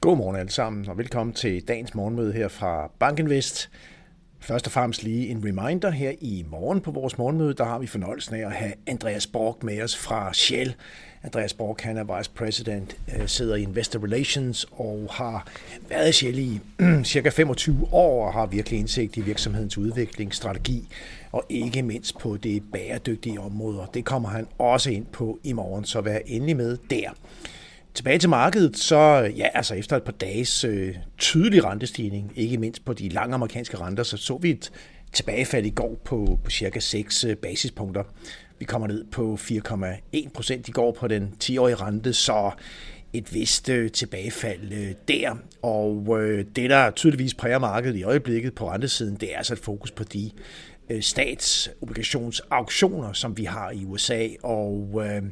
Godmorgen alle sammen, og velkommen til dagens morgenmøde her fra Bankinvest. Først og fremmest lige en reminder her i morgen på vores morgenmøde, der har vi fornøjelsen af at have Andreas Borg med os fra Shell. Andreas Borg, han er vice president, øh, sidder i Investor Relations og har været i Shell i cirka 25 år og har virkelig indsigt i virksomhedens udvikling, strategi og ikke mindst på det bæredygtige område. Det kommer han også ind på i morgen, så vær endelig med der. Tilbage til markedet, så ja, altså efter et par dages øh, tydelig rentestigning, ikke mindst på de lange amerikanske renter, så så vi et tilbagefald i går på, på cirka 6 øh, basispunkter. Vi kommer ned på 4,1 procent i går på den 10-årige rente, så et vist øh, tilbagefald øh, der. Og øh, det, der tydeligvis præger markedet i øjeblikket på rentesiden, det er altså et fokus på de Øh, statsobligationsauktioner, som vi har i USA, og øh,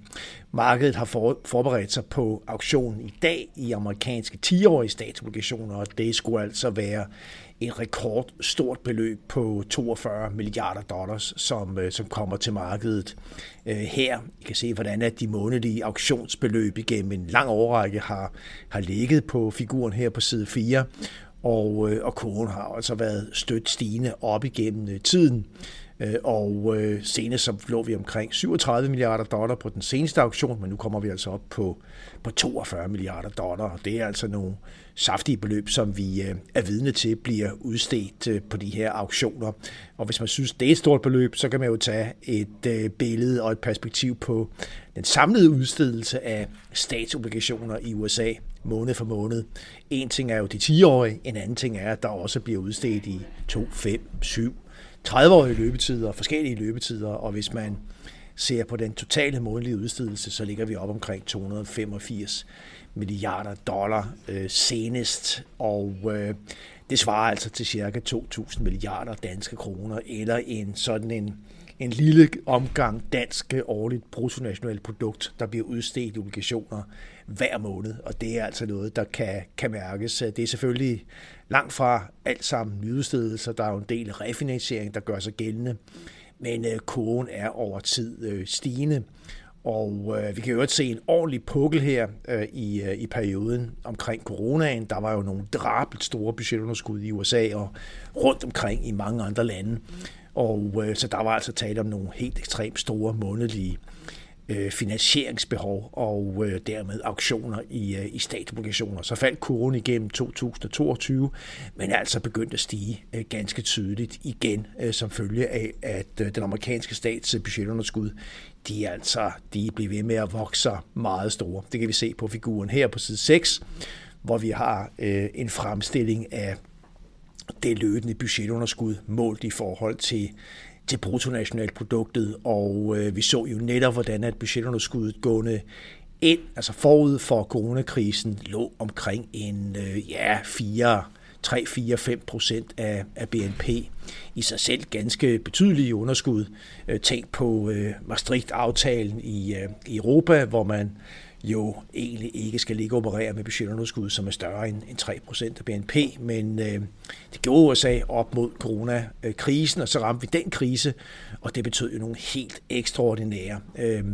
markedet har for, forberedt sig på auktionen i dag i amerikanske 10-årige statsobligationer, og det skulle altså være et rekordstort beløb på 42 milliarder dollars, som, øh, som kommer til markedet øh, her. I kan se, hvordan at de månedlige auktionsbeløb igennem en lang årrække har, har ligget på figuren her på side 4, og, øh, og kurven har altså været stødt stigende op igennem øh, tiden. Øh, og øh, senest så lå vi omkring 37 milliarder dollar på den seneste auktion, men nu kommer vi altså op på, på 42 milliarder dollar, og det er altså nogle saftige beløb, som vi øh, er vidne til bliver udstedt på de her auktioner. Og hvis man synes, det er et stort beløb, så kan man jo tage et billede og et perspektiv på den samlede udstedelse af statsobligationer i USA måned for måned. En ting er jo de 10-årige, en anden ting er, at der også bliver udstedt i 2, 5, 7, 30-årige løbetider, forskellige løbetider, og hvis man ser på den totale månedlige udstedelse, så ligger vi op omkring 285 milliarder dollar øh, senest, og øh, det svarer altså til cirka 2.000 milliarder danske kroner, eller en sådan en, en lille omgang dansk årligt bruttonationalt produkt, der bliver udstedt i obligationer hver måned, og det er altså noget, der kan, kan mærkes. Det er selvfølgelig langt fra alt sammen nyudstedelser. Der er jo en del refinansiering, der gør sig gældende, men øh, kurven er over tid øh, stigende. Og øh, vi kan jo også se en ordentlig pukkel her øh, i, øh, i perioden omkring coronaen. Der var jo nogle drabelt store budgetunderskud i USA og rundt omkring i mange andre lande. Og øh, så der var altså tale om nogle helt ekstremt store månedlige øh, finansieringsbehov og øh, dermed auktioner i, øh, i statsobligationer. Så faldt kurven igennem 2022, men altså begyndte at stige øh, ganske tydeligt igen, øh, som følge af, at øh, den amerikanske stats øh, budgetunderskud, de er altså de bliver ved med at vokse meget store. Det kan vi se på figuren her på side 6, hvor vi har øh, en fremstilling af det løbende budgetunderskud målt i forhold til til bruttonationalproduktet, og øh, vi så jo netop, hvordan at budgetunderskuddet gående ind, altså forud for coronakrisen, lå omkring en øh, ja, 4, 3, 4, 5 procent af, af BNP. I sig selv ganske betydelige underskud. Øh, tænk på øh, Maastricht-aftalen i, øh, i Europa, hvor man jo egentlig ikke skal ligge og operere med budgetunderskud, som er større end, 3% af BNP, men øh, det gjorde USA op mod coronakrisen, og så ramte vi den krise, og det betød jo nogle helt ekstraordinære øh,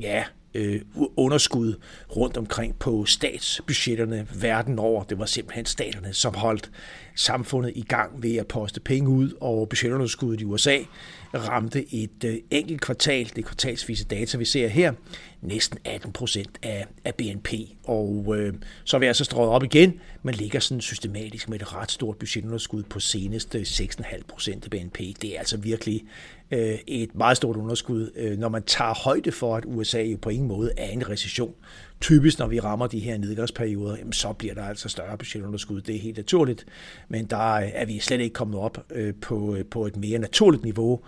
ja, øh, underskud rundt omkring på statsbudgetterne verden over. Det var simpelthen staterne, som holdt samfundet i gang ved at poste penge ud, og budgetunderskuddet i USA ramte et øh, enkelt kvartal, det kvartalsvise data, vi ser her, næsten 18 procent af, af BNP. Og øh, så er vi altså strøget op igen, men ligger sådan systematisk med et ret stort budgetunderskud på seneste 6,5 procent af BNP. Det er altså virkelig øh, et meget stort underskud, øh, når man tager højde for, at USA jo på ingen måde er en recession. Typisk, når vi rammer de her nedgangsperioder, jamen, så bliver der altså større budgetunderskud. Det er helt naturligt, men der er vi slet ikke kommet op øh, på, øh, på et mere naturligt niveau,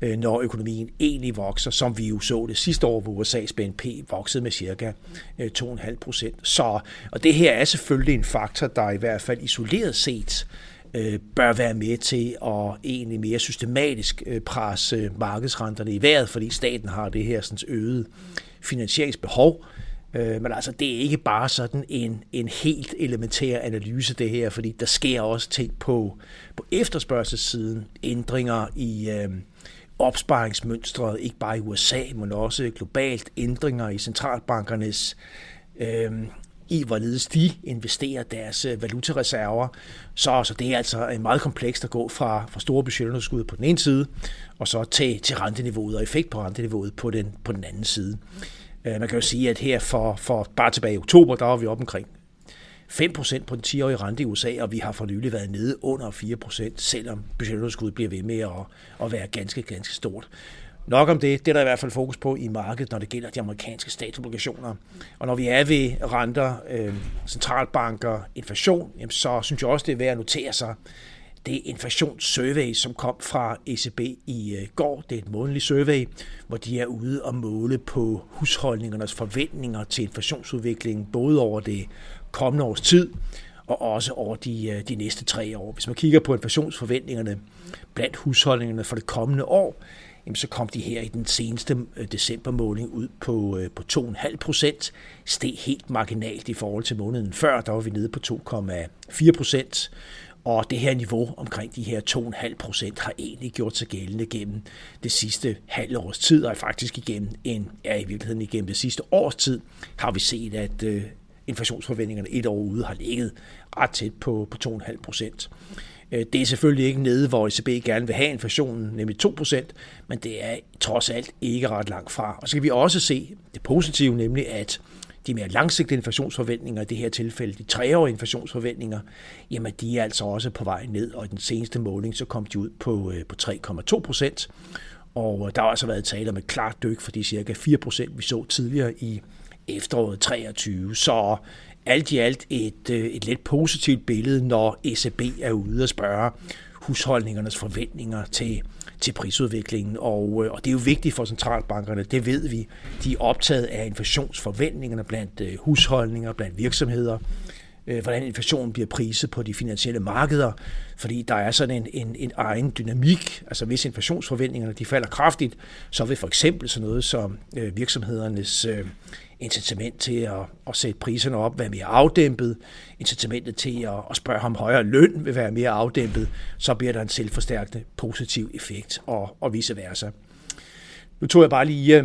øh, når økonomien egentlig vokser, som vi jo så det sidste år, hvor USA's BNP voksede med cirka 2,5 procent. Så, og det her er selvfølgelig en faktor, der i hvert fald isoleret set bør være med til at egentlig mere systematisk presse markedsrenterne i vejret, fordi staten har det her sådan øget finansieringsbehov, Øh, Øh, men altså, det er ikke bare sådan en, en helt elementær analyse, det her, fordi der sker også ting på, på efterspørgselssiden, ændringer i øh, opsparingsmønstret, ikke bare i USA, men også globalt, ændringer i centralbankernes øh, i, hvorledes de investerer deres øh, valutareserver. Så, så det er altså meget komplekst at gå fra, fra store budgetunderskud på den ene side, og så til, til renteniveauet og effekt på renteniveauet på den, på den anden side. Øh, Øh, man kan jo sige, at her for, for bare tilbage i oktober, der var vi op omkring 5% på den 10-årige rente i USA, og vi har for nylig været nede under 4%, selvom budgetunderskuddet bliver ved med at, at være ganske, ganske stort. Nok om det. Det er der i hvert fald fokus på i markedet, når det gælder de amerikanske statsobligationer. Og når vi er ved renter, øh, centralbanker, inflation, jamen så synes jeg også, det er værd at notere sig, det inflationssurvey, som kom fra ECB i øh, går. Det er et månedligt survey, hvor de er ude og måle på husholdningernes forventninger til inflationsudviklingen, både over det kommende års tid, og også over de, øh, de næste tre år. Hvis man kigger på inflationsforventningerne blandt husholdningerne for det kommende år, jamen så kom de her i den seneste øh, decembermåling ud på, på 2,5 procent. Steg helt marginalt i forhold til måneden før. Der var vi nede på 2,4 procent. Og det her niveau omkring de her 2,5 procent har egentlig gjort sig gældende gennem det sidste halve års tid, og faktisk igennem en, ja, i virkeligheden igennem det sidste års tid, har vi set, at øh, inflationsforventningerne et år ude har ligget ret tæt på, på 2,5 procent. Øh, det er selvfølgelig ikke nede, hvor ECB gerne vil have inflationen, nemlig 2%, men det er trods alt ikke ret langt fra. Og så kan vi også se det positive, nemlig at de mere langsigtede inflationsforventninger, i det her tilfælde de treårige inflationsforventninger, jamen de er altså også på vej ned, og i den seneste måling så kom de ud på, øh, på 3,2 procent. Og øh, der har altså været tale om et klart dyk for de cirka 4 procent, vi så tidligere i efteråret 23. Så alt i alt et, øh, et lidt positivt billede, når ECB er ude og spørge husholdningernes forventninger til, til prisudviklingen. Og, øh, og det er jo vigtigt for centralbankerne, det ved vi. De er optaget af inflationsforventningerne blandt øh, husholdninger, blandt virksomheder, Øh, hvordan inflationen bliver priset på de finansielle markeder, fordi der er sådan en, en, en egen dynamik. Altså hvis inflationsforventningerne de falder kraftigt, så vil for eksempel sådan noget som øh, virksomhedernes øh, incitament til at, at sætte priserne op være mere afdæmpet, incitamentet til at, at spørge om højere løn vil være mere afdæmpet, så bliver der en selvforstærkende positiv effekt, og, og vice versa. Nu tog jeg bare lige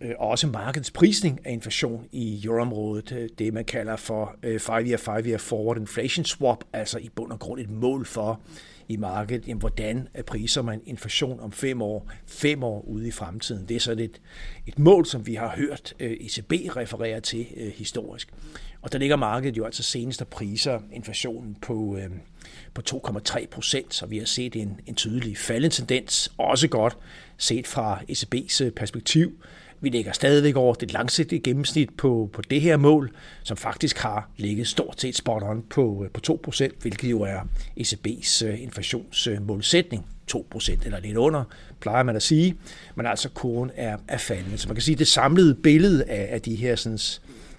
Øh, og også markedets prisning af inflation i euroområdet, øh, det man kalder for øh, 5-year, 5-year forward inflation swap, altså i bund og grund et mål for, i markedet, jamen, hvordan priser man inflation om fem år, fem år ude i fremtiden. Det er sådan et, et mål, som vi har hørt ECB referere til historisk. Og der ligger markedet jo altså senest og priser inflationen på, øh, på 2,3 procent, så vi har set en, en tydelig faldende tendens, også godt set fra ECB's perspektiv. Vi ligger stadigvæk over det langsigtede gennemsnit på, på det her mål, som faktisk har ligget stort set spot on på, øh, på 2%, hvilket jo er ECB's øh, inflationsmålsætning. 2% eller lidt under, plejer man at sige. Men altså kurven er, er faldende. Så man kan sige, at det samlede billede af, af de her sådan,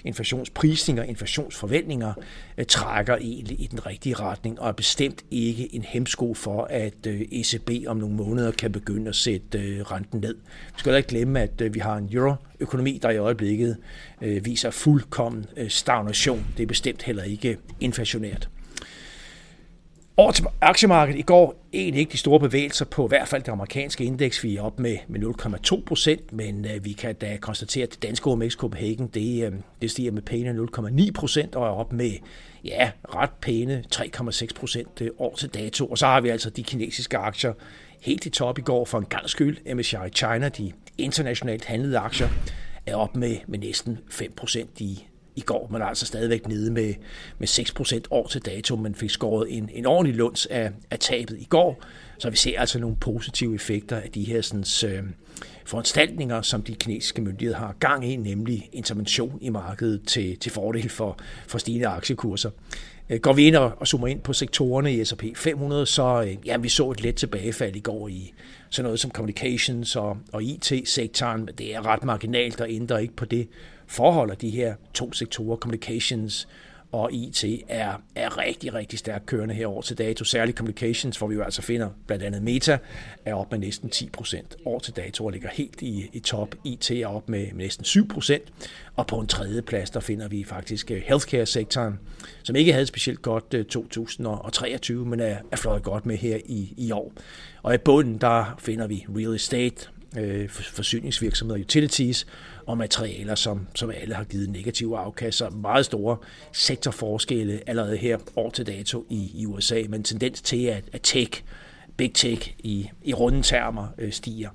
inflationsprisninger, inflationsforventninger øh, trækker egentlig i den rigtige retning, og er bestemt ikke en hemsko for, at øh, ECB om nogle måneder kan begynde at sætte øh, renten ned. Vi skal ikke glemme, at vi har en euroøkonomi, der i øjeblikket viser fuldkommen stagnation. Det er bestemt heller ikke inflationært. Over til aktiemarkedet i går egentlig ikke de store bevægelser på i hvert fald det amerikanske indeks. Vi er op med, med 0,2 procent, men øh, vi kan da konstatere, at det danske OMX Copenhagen det, øh, det stiger med pæne 0,9 procent og er op med ja, ret pæne 3,6 procent øh, år til dato. Og så har vi altså de kinesiske aktier helt i top i går for en gang skyld. MSCI China, de internationalt handlede aktier, er op med, med næsten 5 procent i i går, men altså stadigvæk nede med, med 6% år til dato, men fik skåret en, en ordentlig lunds af, af tabet i går. Så vi ser altså nogle positive effekter af de her sådan, øh, foranstaltninger, som de kinesiske myndigheder har gang i, nemlig intervention i markedet til, til fordel for, for stigende aktiekurser. Øh, går vi ind og, og zoomer ind på sektorerne i S&P 500, så øh, ja, vi så et let tilbagefald i går i sådan noget som communications og, og IT-sektoren, men det er ret marginalt og ændrer ikke på det forholder de her to sektorer, communications og IT, er, er rigtig, rigtig stærkt kørende her år til dato. Særligt communications, hvor vi jo altså finder blandt andet Meta, er op med næsten 10 procent år til dato og ligger helt i, i top. IT er op med, med næsten 7 procent. Og på en tredje plads, der finder vi faktisk øh, healthcare-sektoren, som ikke havde specielt godt øh, 2023, men er, er fløjet godt med her i, i år. Og i bunden, der finder vi real estate, øh, forsyningsvirksomheder, utilities og materialer, som, som alle har givet negative afkast. Så meget store sektorforskelle allerede her år til dato i, i USA, men tendens til, at, at tech, big tech i, i runde termer øh, stiger.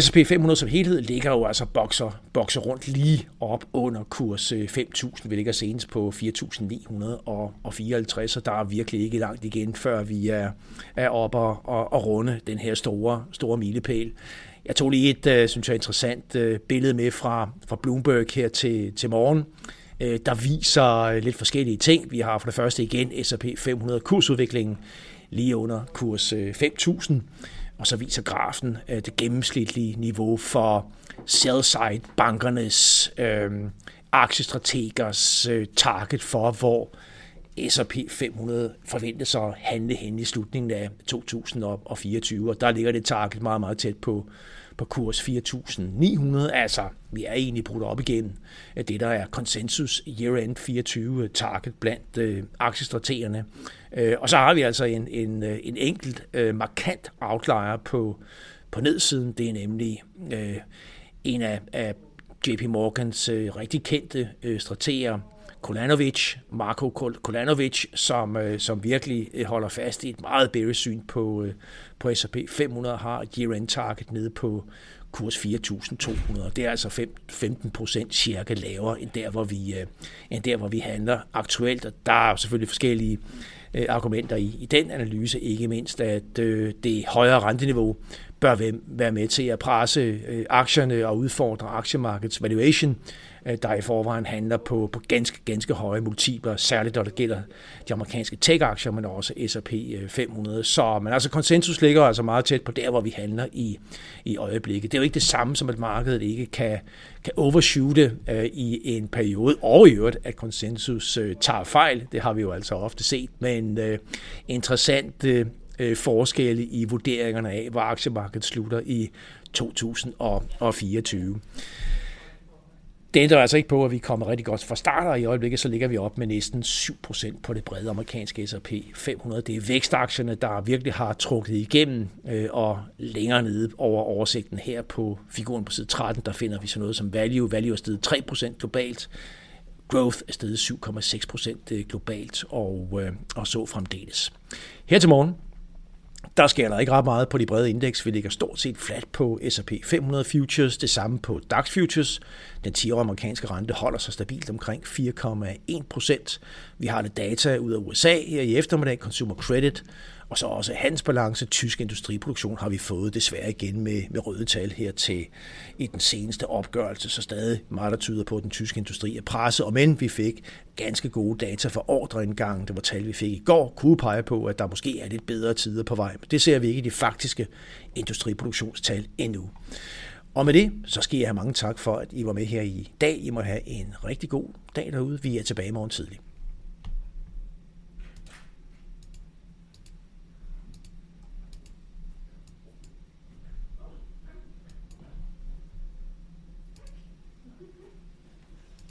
S&P 500 som helhed ligger jo altså bokser, bokser rundt lige op under kurs øh, 5.000. Vi ligger senest på 4.954, og der er virkelig ikke langt igen, før vi er, er oppe og, og, og runde den her store, store milepæl. Jeg tog lige et, øh, synes jeg, interessant øh, billede med fra, fra Bloomberg her til, til morgen, der viser lidt forskellige ting. Vi har for det første igen S&P 500 kursudviklingen lige under kurs 5.000. Og så viser grafen øh, det gennemsnitlige niveau for sell-side bankernes øh, aktiestrategers øh, target for, hvor S&P 500 forventes at handle hen i slutningen af 2024, og der ligger det target meget, meget tæt på, på kurs 4.900. Altså, vi er egentlig brudt op igen af det, der er konsensus year-end 24 target blandt øh, aktiestrategerne. Øh, og så har vi altså en, en, øh, en enkelt øh, markant outlier på, på nedsiden. Det er nemlig øh, en af, af JP Morgans øh, rigtig kendte øh, strateger, Kolanovic, Marko Kolanovic, som, øh, som virkelig øh, holder fast i et meget bearish syn på, øh, på S&P 500, har et year-end target nede på kurs 4.200. Det er altså 5, 15 procent cirka lavere end der, hvor vi, øh, end der, hvor vi handler aktuelt. Og der er selvfølgelig forskellige øh, argumenter i, i den analyse, ikke mindst at øh, det højere renteniveau bør være med til at presse øh, aktierne og udfordre aktiemarkedets valuation, Øh, der i forvejen handler på, på ganske, ganske høje multipler, særligt når det gælder de amerikanske tech-aktier, men også S&P 500. Øh, Så men altså konsensus ligger altså meget tæt på der, hvor vi handler i, i øjeblikket. Det er jo ikke det samme som, at markedet ikke kan, kan overshoote øh, i en periode, og i øvrigt, at konsensus øh, tager fejl. Det har vi jo altså ofte set, men øh, interessant øh, øh forskelle i vurderingerne af, hvor aktiemarkedet slutter i 2024. Det ændrer altså ikke på, at vi kommer rigtig godt fra starter i øjeblikket så ligger vi op med næsten 7% på det brede amerikanske S&P 500. Det er vækstaktierne, der virkelig har trukket igennem, øh, og længere nede over oversigten her på figuren på side 13, der finder vi så noget som value. Value er steget 3% globalt, growth er steget 7,6% øh, globalt, og, øh, og så fremdeles. Her til morgen, der sker der ikke ret meget på de brede indeks. Vi ligger stort set fladt på S&P 500 futures, det samme på DAX futures. Den 10-årige amerikanske rente holder sig stabilt omkring 4,1 procent. Vi har det data ud af USA her i eftermiddag, Consumer Credit, og så også handelsbalance, tysk industriproduktion har vi fået desværre igen med, med røde tal her til i den seneste opgørelse, så stadig meget der tyder på, at den tyske industri er presset, og men vi fik ganske gode data for ordreindgang, det var tal, vi fik i går, kunne pege på, at der måske er lidt bedre tider på vej, men det ser vi ikke i de faktiske industriproduktionstal endnu. Og med det, så skal jeg have mange tak for, at I var med her i dag. I må have en rigtig god dag derude. Vi er tilbage i morgen tidlig.